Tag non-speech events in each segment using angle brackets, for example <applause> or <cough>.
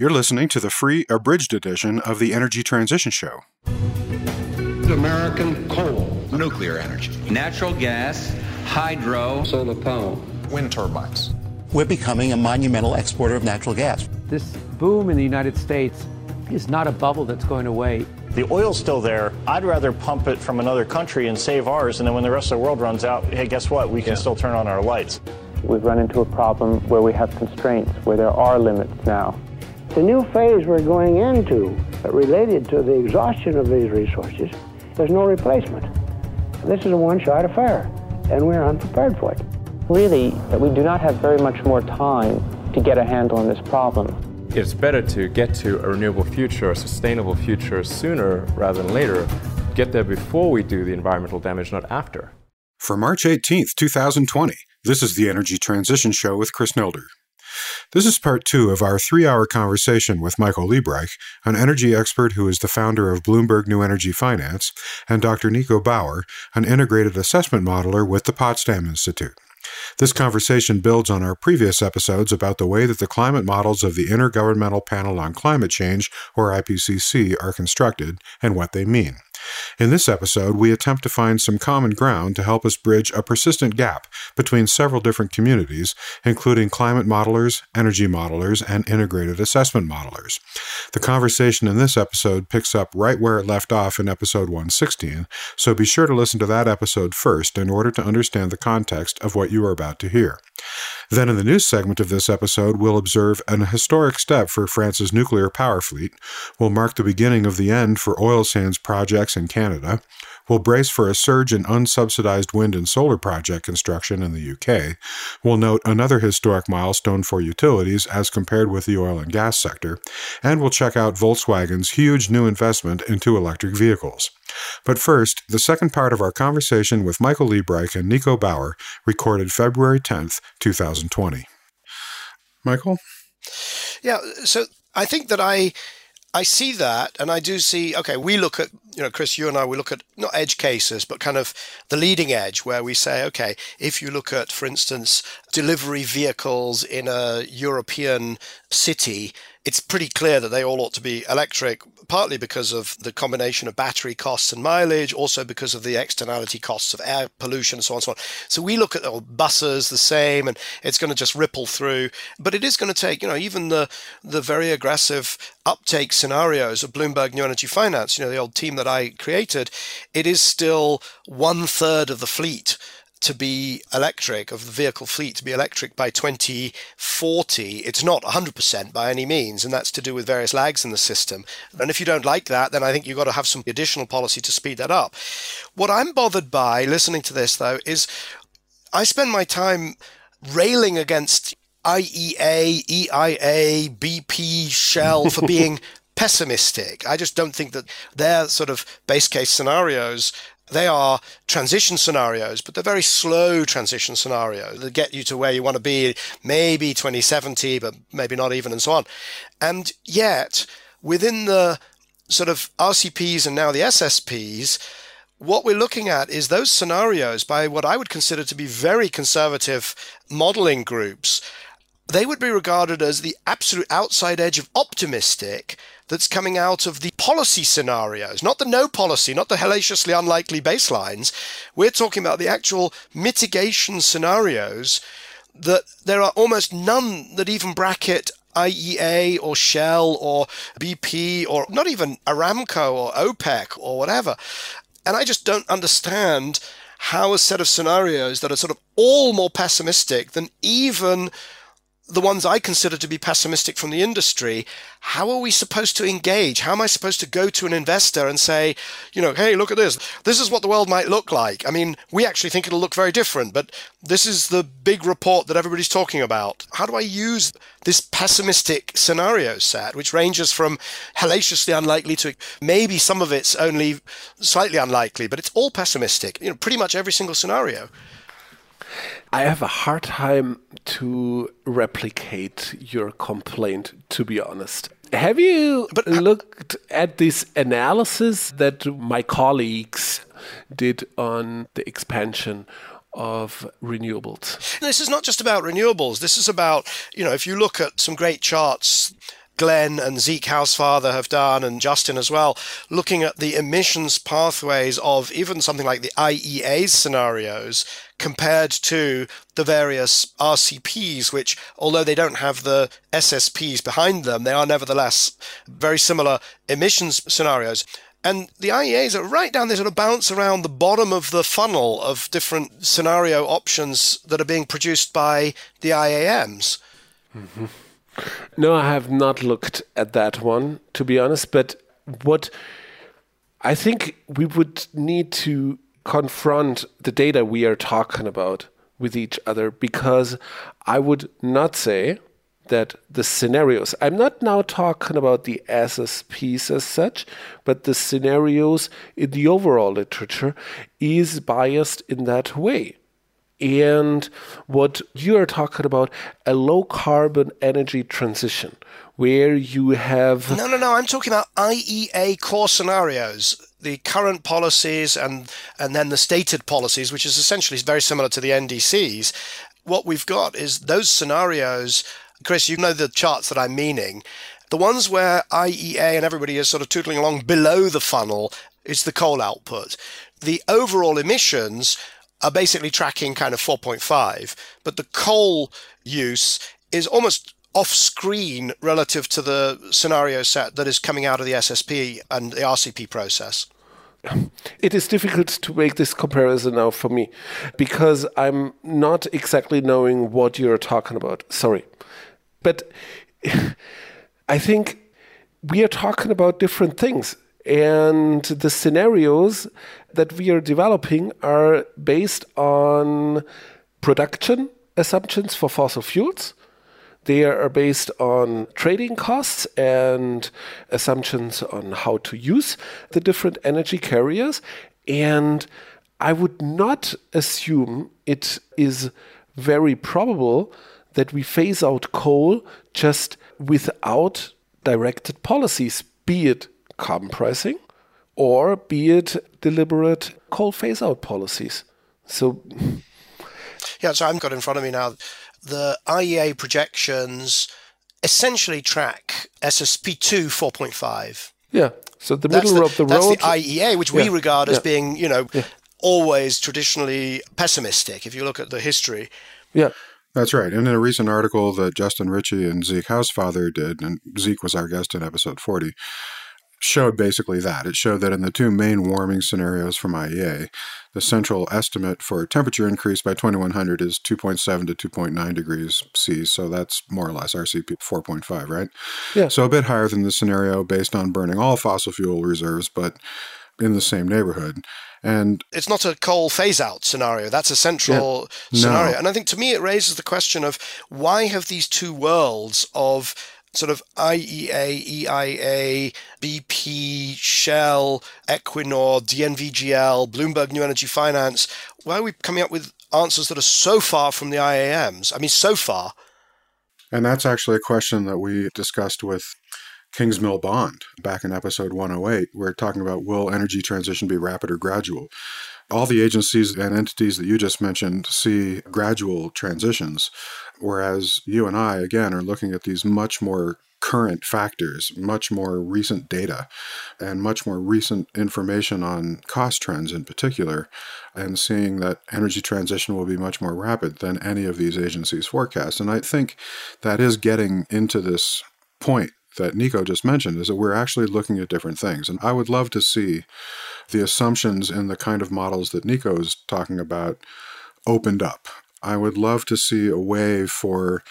You're listening to the free abridged edition of the Energy Transition Show. American coal, nuclear energy, natural gas, hydro, solar power, wind turbines. We're becoming a monumental exporter of natural gas. This boom in the United States is not a bubble that's going away. The oil's still there. I'd rather pump it from another country and save ours, and then when the rest of the world runs out, hey, guess what? We can yeah. still turn on our lights. We've run into a problem where we have constraints, where there are limits now. The new phase we're going into, related to the exhaustion of these resources, there's no replacement. This is a one-shot affair, and we're unprepared for it. Really, we do not have very much more time to get a handle on this problem. It's better to get to a renewable future, a sustainable future sooner rather than later. Get there before we do the environmental damage, not after. For March 18th, 2020, this is the Energy Transition Show with Chris Nelder. This is part two of our three hour conversation with Michael Liebreich, an energy expert who is the founder of Bloomberg New Energy Finance, and Dr. Nico Bauer, an integrated assessment modeler with the Potsdam Institute. This conversation builds on our previous episodes about the way that the climate models of the Intergovernmental Panel on Climate Change, or IPCC, are constructed and what they mean. In this episode, we attempt to find some common ground to help us bridge a persistent gap between several different communities, including climate modelers, energy modelers, and integrated assessment modelers. The conversation in this episode picks up right where it left off in episode 116, so be sure to listen to that episode first in order to understand the context of what you are about to hear. Then, in the news segment of this episode, we'll observe an historic step for France's nuclear power fleet, We'll mark the beginning of the end for oil sands projects in Canada, We'll brace for a surge in unsubsidized wind and solar project construction in the UK, We'll note another historic milestone for utilities as compared with the oil and gas sector, and we'll check out Volkswagen's huge new investment into electric vehicles. But first, the second part of our conversation with Michael Liebreich and Nico Bauer, recorded February 10th, 2020. Michael? Yeah, so I think that I I see that, and I do see. Okay, we look at you know, Chris, you and I, we look at not edge cases, but kind of the leading edge, where we say, okay, if you look at, for instance, delivery vehicles in a European city, it's pretty clear that they all ought to be electric, partly because of the combination of battery costs and mileage, also because of the externality costs of air pollution and so on and so on. So we look at oh, buses the same, and it's going to just ripple through. But it is going to take, you know, even the the very aggressive uptake scenarios of Bloomberg New Energy Finance, you know, the old team that I created, it is still one third of the fleet to be electric, of the vehicle fleet to be electric by 2040. It's not 100% by any means, and that's to do with various lags in the system. And if you don't like that, then I think you've got to have some additional policy to speed that up. What I'm bothered by listening to this, though, is I spend my time railing against IEA, EIA, BP, Shell for <laughs> being pessimistic. I just don't think that their sort of base case scenarios they are transition scenarios, but they're very slow transition scenarios that get you to where you want to be, maybe 2070, but maybe not even, and so on. And yet, within the sort of RCPs and now the SSPs, what we're looking at is those scenarios by what I would consider to be very conservative modeling groups. They would be regarded as the absolute outside edge of optimistic that's coming out of the policy scenarios, not the no policy, not the hellaciously unlikely baselines. We're talking about the actual mitigation scenarios that there are almost none that even bracket IEA or Shell or BP or not even Aramco or OPEC or whatever. And I just don't understand how a set of scenarios that are sort of all more pessimistic than even the ones I consider to be pessimistic from the industry, how are we supposed to engage? How am I supposed to go to an investor and say, you know, hey, look at this. This is what the world might look like. I mean, we actually think it'll look very different, but this is the big report that everybody's talking about. How do I use this pessimistic scenario set, which ranges from hellaciously unlikely to maybe some of it's only slightly unlikely, but it's all pessimistic, you know, pretty much every single scenario. I have a hard time to replicate your complaint, to be honest. Have you but, looked at this analysis that my colleagues did on the expansion of renewables? This is not just about renewables. This is about, you know, if you look at some great charts Glenn and Zeke Hausfather have done, and Justin as well, looking at the emissions pathways of even something like the IEA scenarios compared to the various RCPs, which, although they don't have the SSPs behind them, they are nevertheless very similar emissions scenarios. And the IEAs are right down there, sort of bounce around the bottom of the funnel of different scenario options that are being produced by the IAMs. Mm-hmm. No, I have not looked at that one, to be honest. But what I think we would need to confront the data we are talking about with each other because I would not say that the scenarios, I'm not now talking about the SSPs as such, but the scenarios in the overall literature is biased in that way. And what you are talking about, a low carbon energy transition, where you have. No, no, no. I'm talking about IEA core scenarios the current policies and and then the stated policies, which is essentially very similar to the NDCs. What we've got is those scenarios Chris, you know the charts that I'm meaning. The ones where IEA and everybody is sort of tootling along below the funnel is the coal output. The overall emissions are basically tracking kind of 4.5, but the coal use is almost off screen relative to the scenario set that is coming out of the SSP and the RCP process. It is difficult to make this comparison now for me because I'm not exactly knowing what you're talking about. Sorry. But <laughs> I think we are talking about different things. And the scenarios that we are developing are based on production assumptions for fossil fuels. They are based on trading costs and assumptions on how to use the different energy carriers. And I would not assume it is very probable that we phase out coal just without directed policies, be it carbon pricing or be it deliberate coal phase out policies. So, <laughs> yeah, so I've got in front of me now the IEA projections essentially track SSP2 4.5. Yeah, so the middle the, of the that's road. That's the IEA, which yeah. we regard as yeah. being, you know, yeah. always traditionally pessimistic. If you look at the history. Yeah. That's right. And in a recent article that Justin Ritchie and Zeke Hausfather did, and Zeke was our guest in episode 40, showed basically that. It showed that in the two main warming scenarios from IEA, the central estimate for temperature increase by 2100 is 2.7 to 2.9 degrees C. So that's more or less RCP 4.5, right? Yeah. So a bit higher than the scenario based on burning all fossil fuel reserves, but in the same neighborhood. And it's not a coal phase out scenario. That's a central yeah, scenario. No. And I think to me, it raises the question of why have these two worlds of sort of IEA, EIA, BP, Shell, Equinor, DNVGL, Bloomberg New Energy Finance, why are we coming up with answers that are so far from the IAMs? I mean, so far. And that's actually a question that we discussed with Kingsmill Bond back in episode 108. We're talking about will energy transition be rapid or gradual? All the agencies and entities that you just mentioned see gradual transitions, whereas you and I, again, are looking at these much more current factors, much more recent data, and much more recent information on cost trends in particular, and seeing that energy transition will be much more rapid than any of these agencies forecast. And I think that is getting into this point that Nico just mentioned is that we're actually looking at different things. And I would love to see the assumptions in the kind of models that Nico is talking about opened up. I would love to see a way for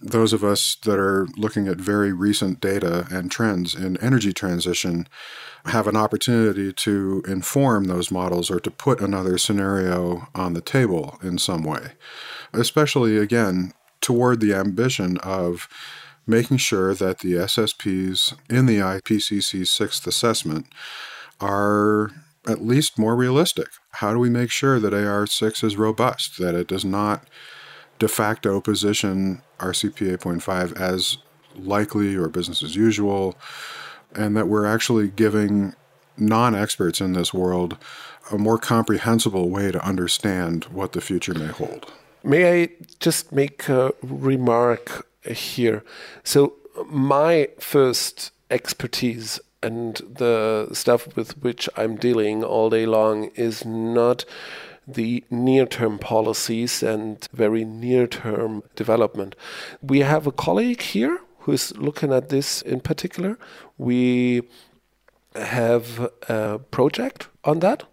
those of us that are looking at very recent data and trends in energy transition have an opportunity to inform those models or to put another scenario on the table in some way, especially again toward the ambition of making sure that the SSPs in the IPCC sixth assessment are at least more realistic. How do we make sure that AR6 is robust, that it does not de facto position RCP 8.5 as likely or business as usual, and that we're actually giving non experts in this world a more comprehensible way to understand what the future may hold. May I just make a remark here? So, my first expertise and the stuff with which I'm dealing all day long is not the near term policies and very near term development. We have a colleague here who is looking at this in particular. We have a project on that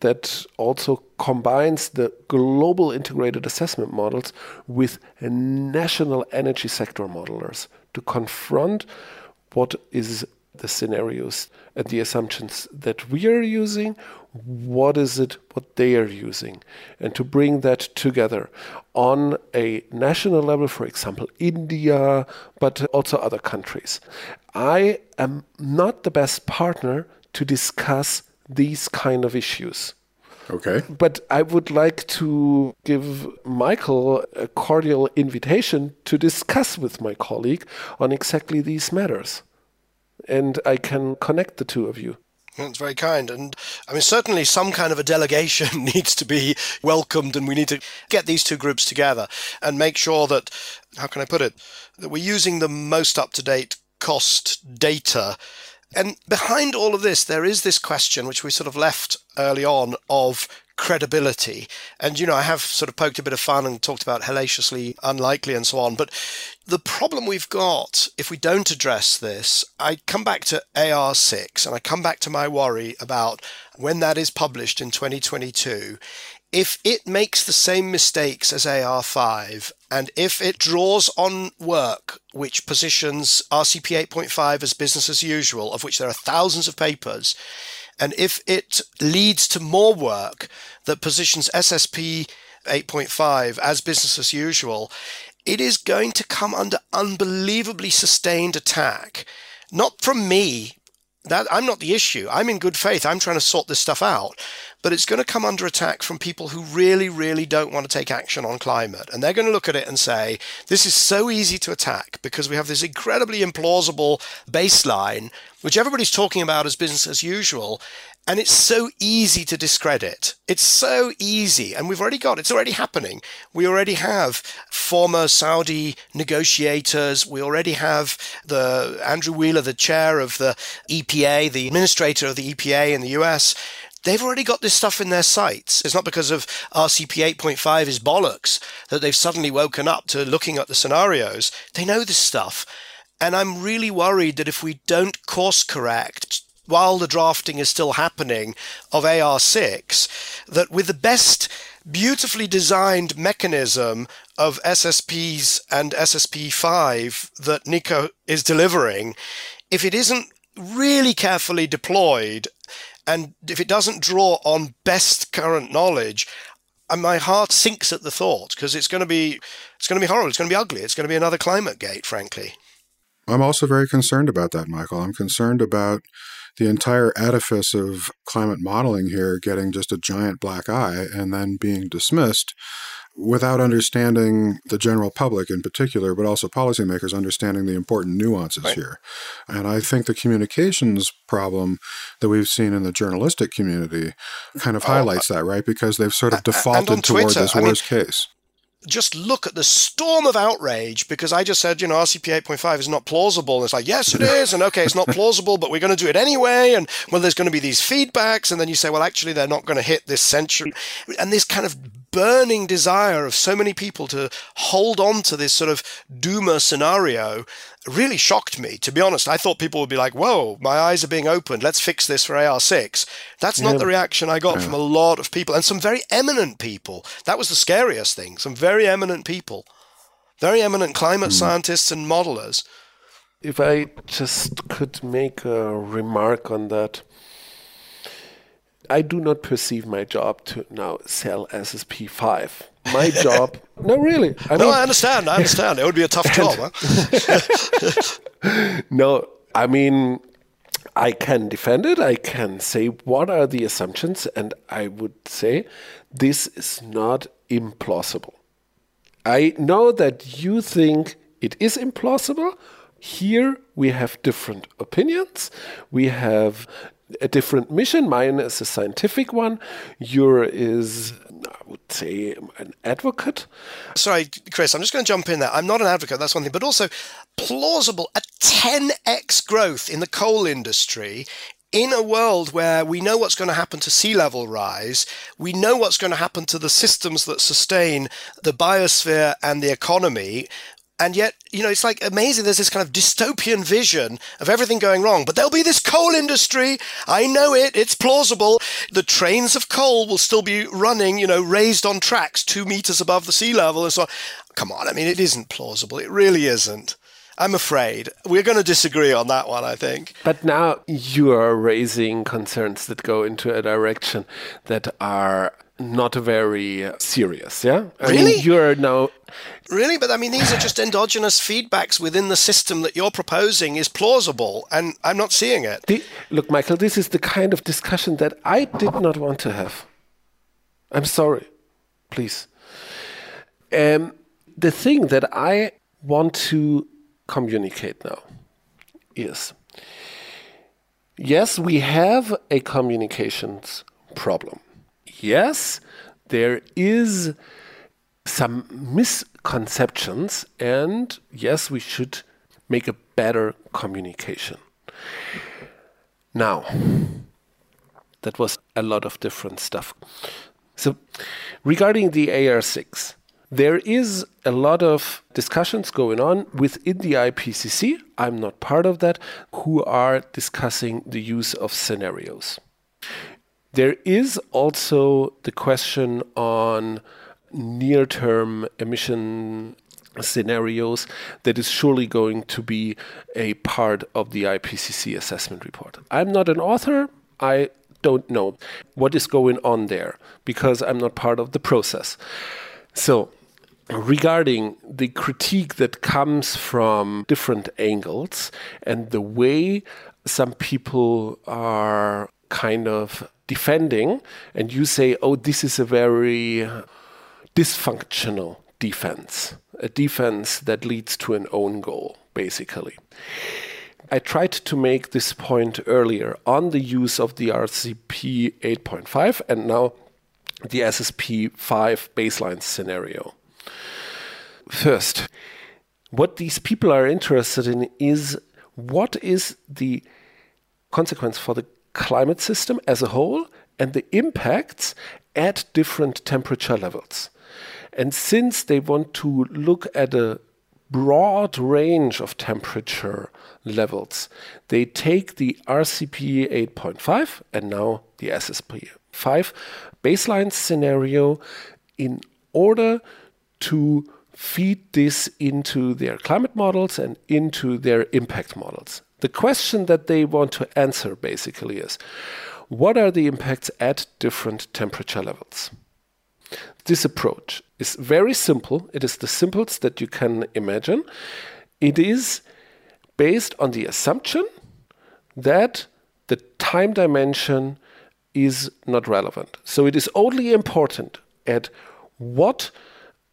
that also combines the global integrated assessment models with national energy sector modelers to confront what is the scenarios and the assumptions that we are using, what is it what they are using, and to bring that together on a national level, for example, India, but also other countries. I am not the best partner to discuss these kind of issues. Okay. But I would like to give Michael a cordial invitation to discuss with my colleague on exactly these matters. And I can connect the two of you. That's very kind. And I mean, certainly some kind of a delegation <laughs> needs to be welcomed, and we need to get these two groups together and make sure that, how can I put it, that we're using the most up to date cost data and behind all of this, there is this question, which we sort of left early on, of credibility. And, you know, I have sort of poked a bit of fun and talked about hellaciously unlikely and so on. But the problem we've got, if we don't address this, I come back to AR6 and I come back to my worry about when that is published in 2022 if it makes the same mistakes as AR5 and if it draws on work which positions RCP 8.5 as business as usual, of which there are thousands of papers, and if it leads to more work that positions SSP 8.5 as business as usual, it is going to come under unbelievably sustained attack. Not from me. That I'm not the issue. I'm in good faith. I'm trying to sort this stuff out but it's going to come under attack from people who really, really don't want to take action on climate. And they're going to look at it and say, this is so easy to attack because we have this incredibly implausible baseline, which everybody's talking about as business as usual. And it's so easy to discredit. It's so easy. And we've already got it's already happening. We already have former Saudi negotiators. We already have the Andrew Wheeler, the chair of the EPA, the administrator of the EPA in the US they've already got this stuff in their sights. It's not because of RCP 8.5 is bollocks that they've suddenly woken up to looking at the scenarios. They know this stuff. And I'm really worried that if we don't course correct while the drafting is still happening of AR6, that with the best beautifully designed mechanism of SSPs and SSP5 that Nico is delivering, if it isn't really carefully deployed and if it doesn't draw on best current knowledge, and my heart sinks at the thought because it's going to be it's going to be horrible. It's going to be ugly. It's going to be another climate gate, frankly. I'm also very concerned about that, Michael. I'm concerned about the entire edifice of climate modeling here getting just a giant black eye and then being dismissed without understanding the general public in particular, but also policymakers understanding the important nuances right. here. And I think the communications problem that we've seen in the journalistic community kind of oh, highlights that, right? Because they've sort of defaulted toward this I worst mean, case just look at the storm of outrage because I just said, you know, RCP 8.5 is not plausible. And it's like, yes, it is. And okay, it's not <laughs> plausible, but we're going to do it anyway. And well, there's going to be these feedbacks. And then you say, well, actually, they're not going to hit this century. And this kind of burning desire of so many people to hold on to this sort of doomer scenario really shocked me. To be honest, I thought people would be like, whoa, my eyes are being opened. Let's fix this for AR6. That's not yeah. the reaction I got from a lot of people and some very eminent people. That was the scariest thing. Some very eminent people, very eminent climate mm. scientists and modelers. If I just could make a remark on that. I do not perceive my job to now sell SSP5. My job, <laughs> no, really. I no, I understand. I understand. It would be a tough <laughs> job. Huh? <laughs> no, I mean, I can defend it. I can say what are the assumptions, and I would say this is not implausible. I know that you think it is implausible. Here we have different opinions. We have a different mission. Mine is a scientific one. Your is, I would say, an advocate. Sorry, Chris, I'm just going to jump in there. I'm not an advocate, that's one thing, but also plausible a 10x growth in the coal industry in a world where we know what's going to happen to sea level rise, we know what's going to happen to the systems that sustain the biosphere and the economy, and yet, you know, it's like amazing. There's this kind of dystopian vision of everything going wrong, but there'll be this coal industry. I know it. It's plausible. The trains of coal will still be running, you know, raised on tracks two meters above the sea level and so on. Come on. I mean, it isn't plausible. It really isn't. I'm afraid we're going to disagree on that one, I think. But now you are raising concerns that go into a direction that are not very serious, yeah? I really? Mean, you're now. Really? But I mean, these are just endogenous feedbacks within the system that you're proposing is plausible, and I'm not seeing it. The, look, Michael, this is the kind of discussion that I did not want to have. I'm sorry. Please. Um, the thing that I want to communicate now is yes, we have a communications problem. Yes, there is some misconceptions, and yes, we should make a better communication. Now, that was a lot of different stuff. So, regarding the AR6, there is a lot of discussions going on within the IPCC. I'm not part of that, who are discussing the use of scenarios. There is also the question on near term emission scenarios that is surely going to be a part of the IPCC assessment report. I'm not an author. I don't know what is going on there because I'm not part of the process. So, regarding the critique that comes from different angles and the way some people are kind of defending, and you say, oh, this is a very dysfunctional defense, a defense that leads to an own goal, basically. I tried to make this point earlier on the use of the RCP 8.5 and now the SSP 5 baseline scenario. First, what these people are interested in is what is the consequence for the climate system as a whole and the impacts at different temperature levels. And since they want to look at a broad range of temperature levels, they take the RCP 8.5 and now the SSP 5 baseline scenario in order to feed this into their climate models and into their impact models. The question that they want to answer basically is what are the impacts at different temperature levels? This approach is very simple. It is the simplest that you can imagine. It is based on the assumption that the time dimension is not relevant. So it is only important at what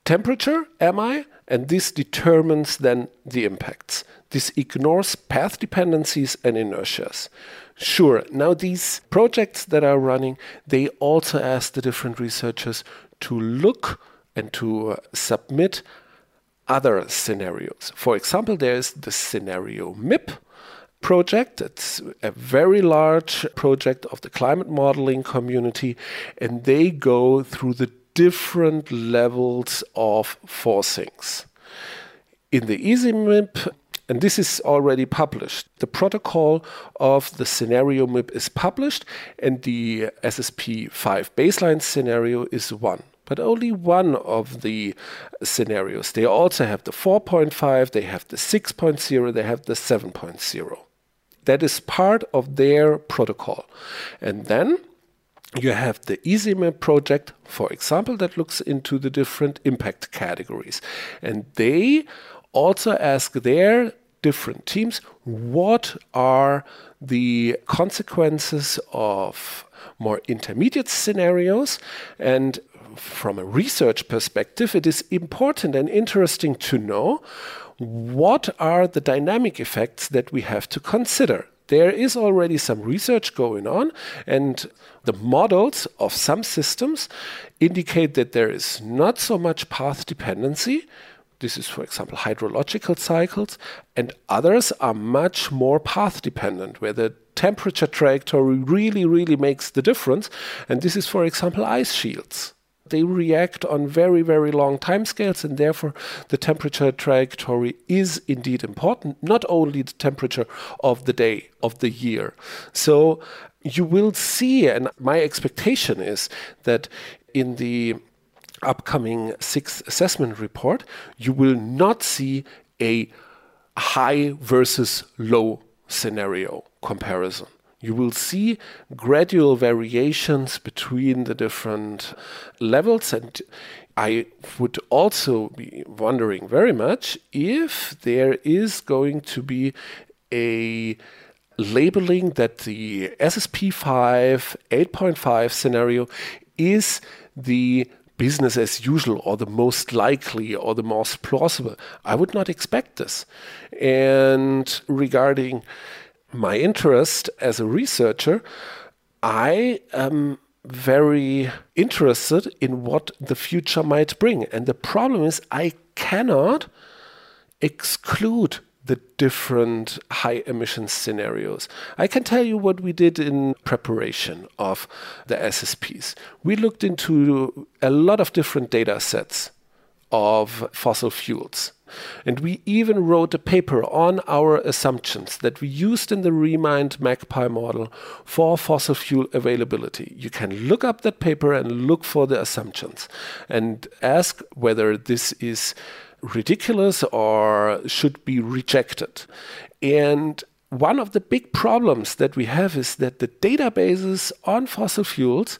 temperature am I, and this determines then the impacts. This ignores path dependencies and inertias. Sure, now these projects that are running, they also ask the different researchers to look and to uh, submit other scenarios. For example, there's the scenario MIP project. It's a very large project of the climate modeling community, and they go through the different levels of forcings. In the ISIMIP, and this is already published. The protocol of the scenario MIP is published, and the SSP 5 baseline scenario is one. But only one of the scenarios. They also have the 4.5, they have the 6.0, they have the 7.0. That is part of their protocol. And then you have the ISIMIP project, for example, that looks into the different impact categories. And they also ask their different teams what are the consequences of more intermediate scenarios and from a research perspective, it is important and interesting to know what are the dynamic effects that we have to consider. There is already some research going on, and the models of some systems indicate that there is not so much path dependency. This is, for example, hydrological cycles, and others are much more path dependent, where the temperature trajectory really, really makes the difference. And this is, for example, ice shields they react on very, very long timescales, and therefore the temperature trajectory is indeed important, not only the temperature of the day, of the year. So you will see, and my expectation is that in the upcoming sixth assessment report, you will not see a high versus low scenario comparison you will see gradual variations between the different levels. And I would also be wondering very much if there is going to be a labeling that the SSP 5 8.5 scenario is the business as usual or the most likely or the most plausible. I would not expect this. And regarding my interest as a researcher, I am very interested in what the future might bring. And the problem is, I cannot exclude the different high emission scenarios. I can tell you what we did in preparation of the SSPs. We looked into a lot of different data sets of fossil fuels. And we even wrote a paper on our assumptions that we used in the Remind MAGPIE model for fossil fuel availability. You can look up that paper and look for the assumptions and ask whether this is ridiculous or should be rejected. And one of the big problems that we have is that the databases on fossil fuels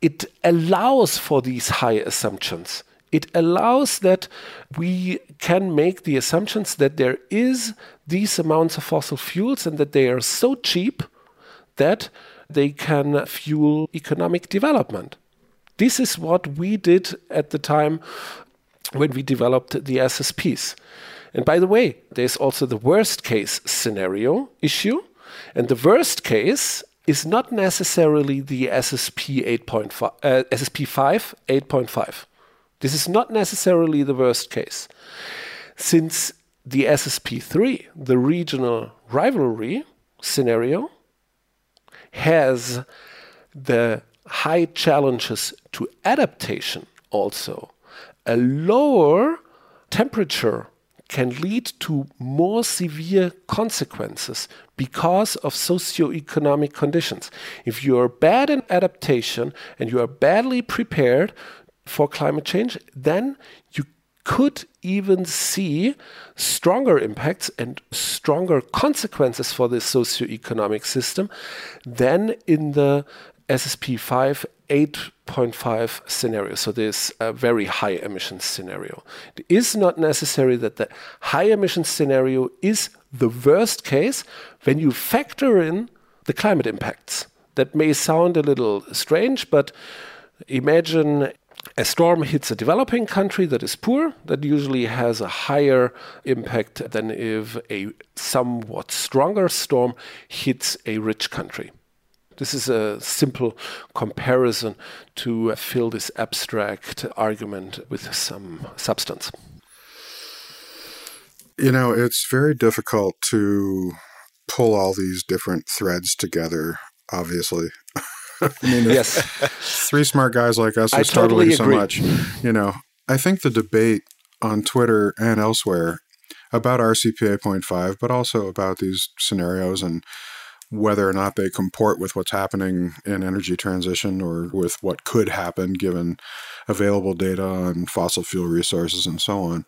it allows for these high assumptions it allows that we can make the assumptions that there is these amounts of fossil fuels and that they are so cheap that they can fuel economic development. This is what we did at the time when we developed the SSPs. And by the way, there's also the worst case scenario issue. And the worst case is not necessarily the SSP 8.5, uh, SSP 5 8.5. This is not necessarily the worst case. Since the SSP3, the regional rivalry scenario, has the high challenges to adaptation also, a lower temperature can lead to more severe consequences because of socioeconomic conditions. If you are bad in adaptation and you are badly prepared for climate change, then you could even see stronger impacts and stronger consequences for the socioeconomic system than in the SSP 5 8.5 scenario. So this a very high emission scenario. It is not necessary that the high emission scenario is the worst case when you factor in the climate impacts. That may sound a little strange, but imagine a storm hits a developing country that is poor, that usually has a higher impact than if a somewhat stronger storm hits a rich country. This is a simple comparison to fill this abstract argument with some substance. You know, it's very difficult to pull all these different threads together, obviously. I mean, yes, three smart guys like us are struggling totally so much. You know, I think the debate on Twitter and elsewhere about RCP 8.5, but also about these scenarios and whether or not they comport with what's happening in energy transition or with what could happen given available data on fossil fuel resources and so on.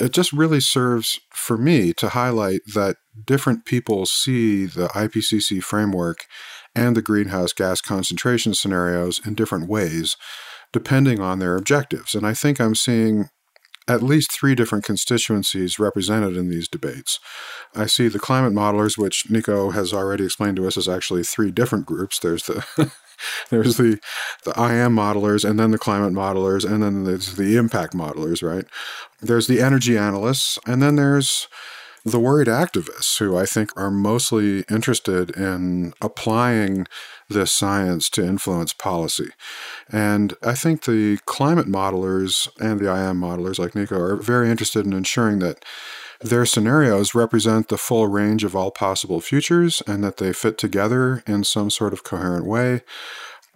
It just really serves for me to highlight that different people see the IPCC framework and the greenhouse gas concentration scenarios in different ways, depending on their objectives. And I think I'm seeing at least three different constituencies represented in these debates. I see the climate modelers, which Nico has already explained to us is actually three different groups. There's the <laughs> there's the the IM modelers and then the climate modelers and then there's the impact modelers, right? There's the energy analysts and then there's the worried activists who I think are mostly interested in applying this science to influence policy. And I think the climate modelers and the IM modelers like Nico are very interested in ensuring that their scenarios represent the full range of all possible futures and that they fit together in some sort of coherent way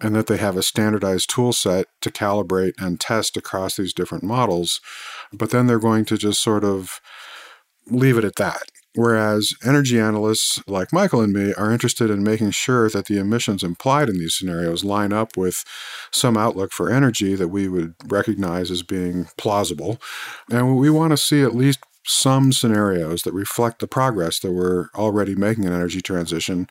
and that they have a standardized tool set to calibrate and test across these different models. But then they're going to just sort of leave it at that. Whereas energy analysts like Michael and me are interested in making sure that the emissions implied in these scenarios line up with some outlook for energy that we would recognize as being plausible. And we want to see at least some scenarios that reflect the progress that we're already making in energy transition,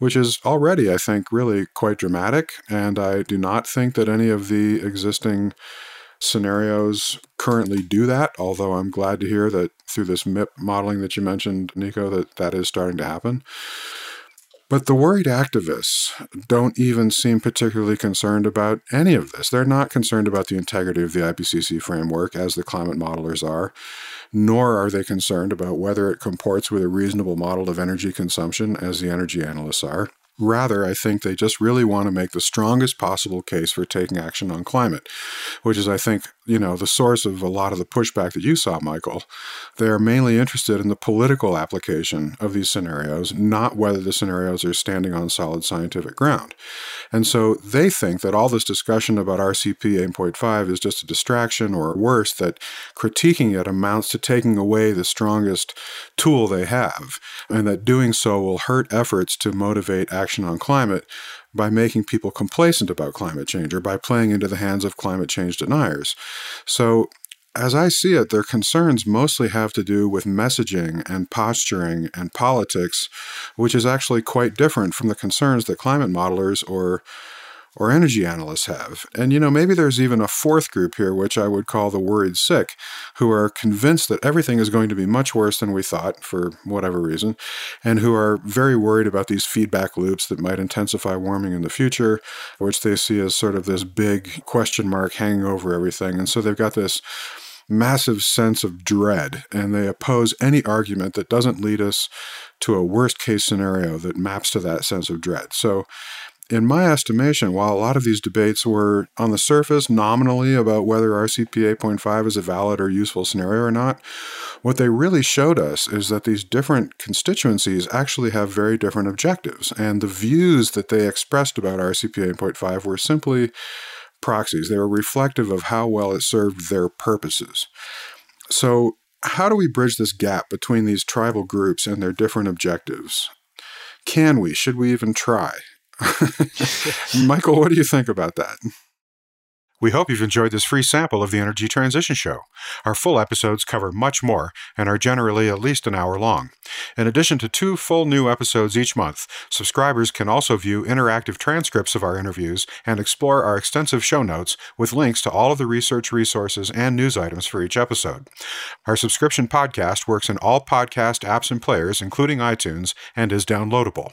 which is already, I think, really quite dramatic. And I do not think that any of the existing scenarios currently do that, although I'm glad to hear that through this MIP modeling that you mentioned, Nico, that that is starting to happen. But the worried activists don't even seem particularly concerned about any of this. They're not concerned about the integrity of the IPCC framework, as the climate modelers are, nor are they concerned about whether it comports with a reasonable model of energy consumption, as the energy analysts are. Rather, I think they just really want to make the strongest possible case for taking action on climate, which is, I think, you know, the source of a lot of the pushback that you saw, Michael. They are mainly interested in the political application of these scenarios, not whether the scenarios are standing on solid scientific ground. And so they think that all this discussion about RCP 8.5 is just a distraction, or worse, that critiquing it amounts to taking away the strongest tool they have, and that doing so will hurt efforts to motivate action on climate by making people complacent about climate change or by playing into the hands of climate change deniers. So, as I see it, their concerns mostly have to do with messaging and posturing and politics, which is actually quite different from the concerns that climate modelers or or energy analysts have. And you know, maybe there's even a fourth group here, which I would call the worried sick, who are convinced that everything is going to be much worse than we thought for whatever reason, and who are very worried about these feedback loops that might intensify warming in the future, which they see as sort of this big question mark hanging over everything. And so they've got this massive sense of dread, and they oppose any argument that doesn't lead us to a worst case scenario that maps to that sense of dread. So in my estimation, while a lot of these debates were on the surface nominally about whether RCP 8.5 is a valid or useful scenario or not, what they really showed us is that these different constituencies actually have very different objectives. And the views that they expressed about RCP 8.5 were simply proxies. They were reflective of how well it served their purposes. So, how do we bridge this gap between these tribal groups and their different objectives? Can we? Should we even try? <laughs> <laughs> Michael, what do you think about that? We hope you've enjoyed this free sample of the Energy Transition Show. Our full episodes cover much more and are generally at least an hour long. In addition to two full new episodes each month, subscribers can also view interactive transcripts of our interviews and explore our extensive show notes with links to all of the research resources and news items for each episode. Our subscription podcast works in all podcast apps and players, including iTunes, and is downloadable.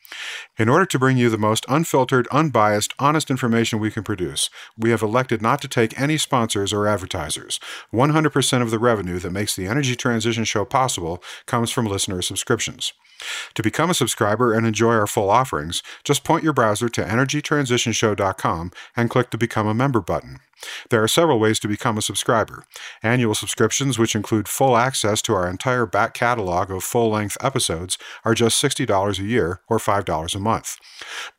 In order to bring you the most unfiltered, unbiased, honest information we can produce, we have elected not to take any sponsors or advertisers. 100% of the revenue that makes the Energy Transition Show possible comes from listener subscriptions. To become a subscriber and enjoy our full offerings, just point your browser to energytransitionshow.com and click the Become a Member button. There are several ways to become a subscriber. Annual subscriptions, which include full access to our entire back catalog of full length episodes, are just $60 a year or $5 a month.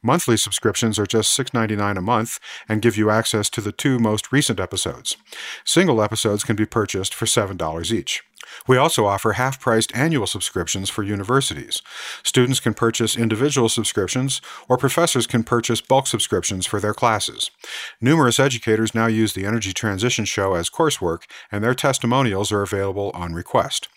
Monthly subscriptions are just $6.99 a month and give you access to the two most recent episodes. Single episodes can be purchased for $7 each. We also offer half priced annual subscriptions for universities. Students can purchase individual subscriptions, or professors can purchase bulk subscriptions for their classes. Numerous educators now use the Energy Transition Show as coursework, and their testimonials are available on request.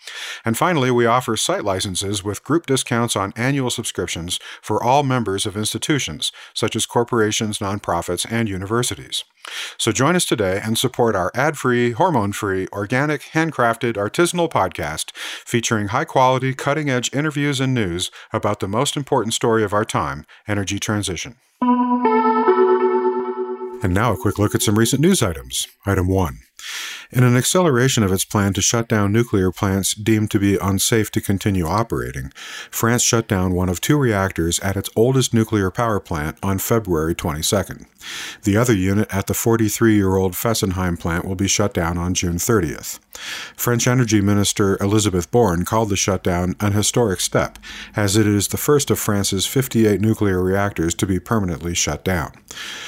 And finally, we offer site licenses with group discounts on annual subscriptions for all members of institutions, such as corporations, nonprofits, and universities. So join us today and support our ad free, hormone free, organic, handcrafted, artisanal podcast featuring high quality, cutting edge interviews and news about the most important story of our time energy transition. And now a quick look at some recent news items. Item 1. In an acceleration of its plan to shut down nuclear plants deemed to be unsafe to continue operating, France shut down one of two reactors at its oldest nuclear power plant on February 22nd. The other unit at the 43 year old Fessenheim plant will be shut down on June 30th. French Energy Minister Elisabeth Borne called the shutdown an historic step, as it is the first of France's 58 nuclear reactors to be permanently shut down.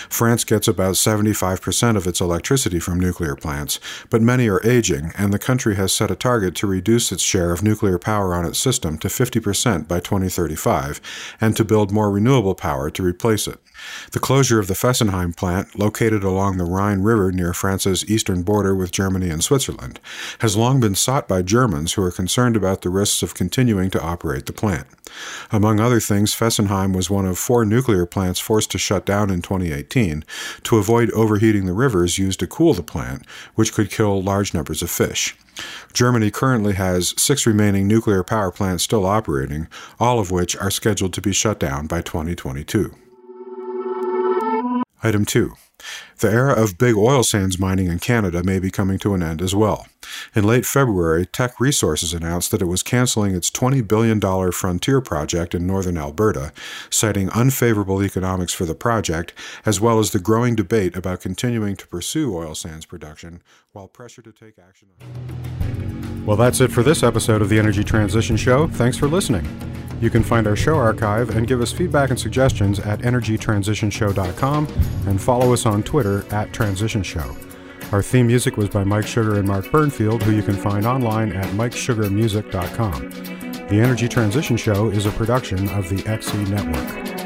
France gets about 75% of its electricity from nuclear plants, but many are aging, and the country has set a target to reduce its share of nuclear power on its system to 50% by 2035 and to build more renewable power to replace it. The closure of the Fessenheim plant, located along the Rhine River near France's eastern border with Germany and Switzerland, has long been sought by Germans who are concerned about the risks of continuing to operate the plant. Among other things, Fessenheim was one of four nuclear plants forced to shut down in 2018 to avoid overheating the rivers used to cool the plant, which could kill large numbers of fish. Germany currently has six remaining nuclear power plants still operating, all of which are scheduled to be shut down by 2022. Item 2. The era of big oil sands mining in Canada may be coming to an end as well. In late February, Teck Resources announced that it was canceling its $20 billion Frontier project in northern Alberta, citing unfavorable economics for the project, as well as the growing debate about continuing to pursue oil sands production while pressure to take action. Well, that's it for this episode of the Energy Transition Show. Thanks for listening. You can find our show archive and give us feedback and suggestions at energytransitionshow.com and follow us on Twitter at Transition Show. Our theme music was by Mike Sugar and Mark Burnfield, who you can find online at mikesugarmusic.com. The Energy Transition Show is a production of the XE Network.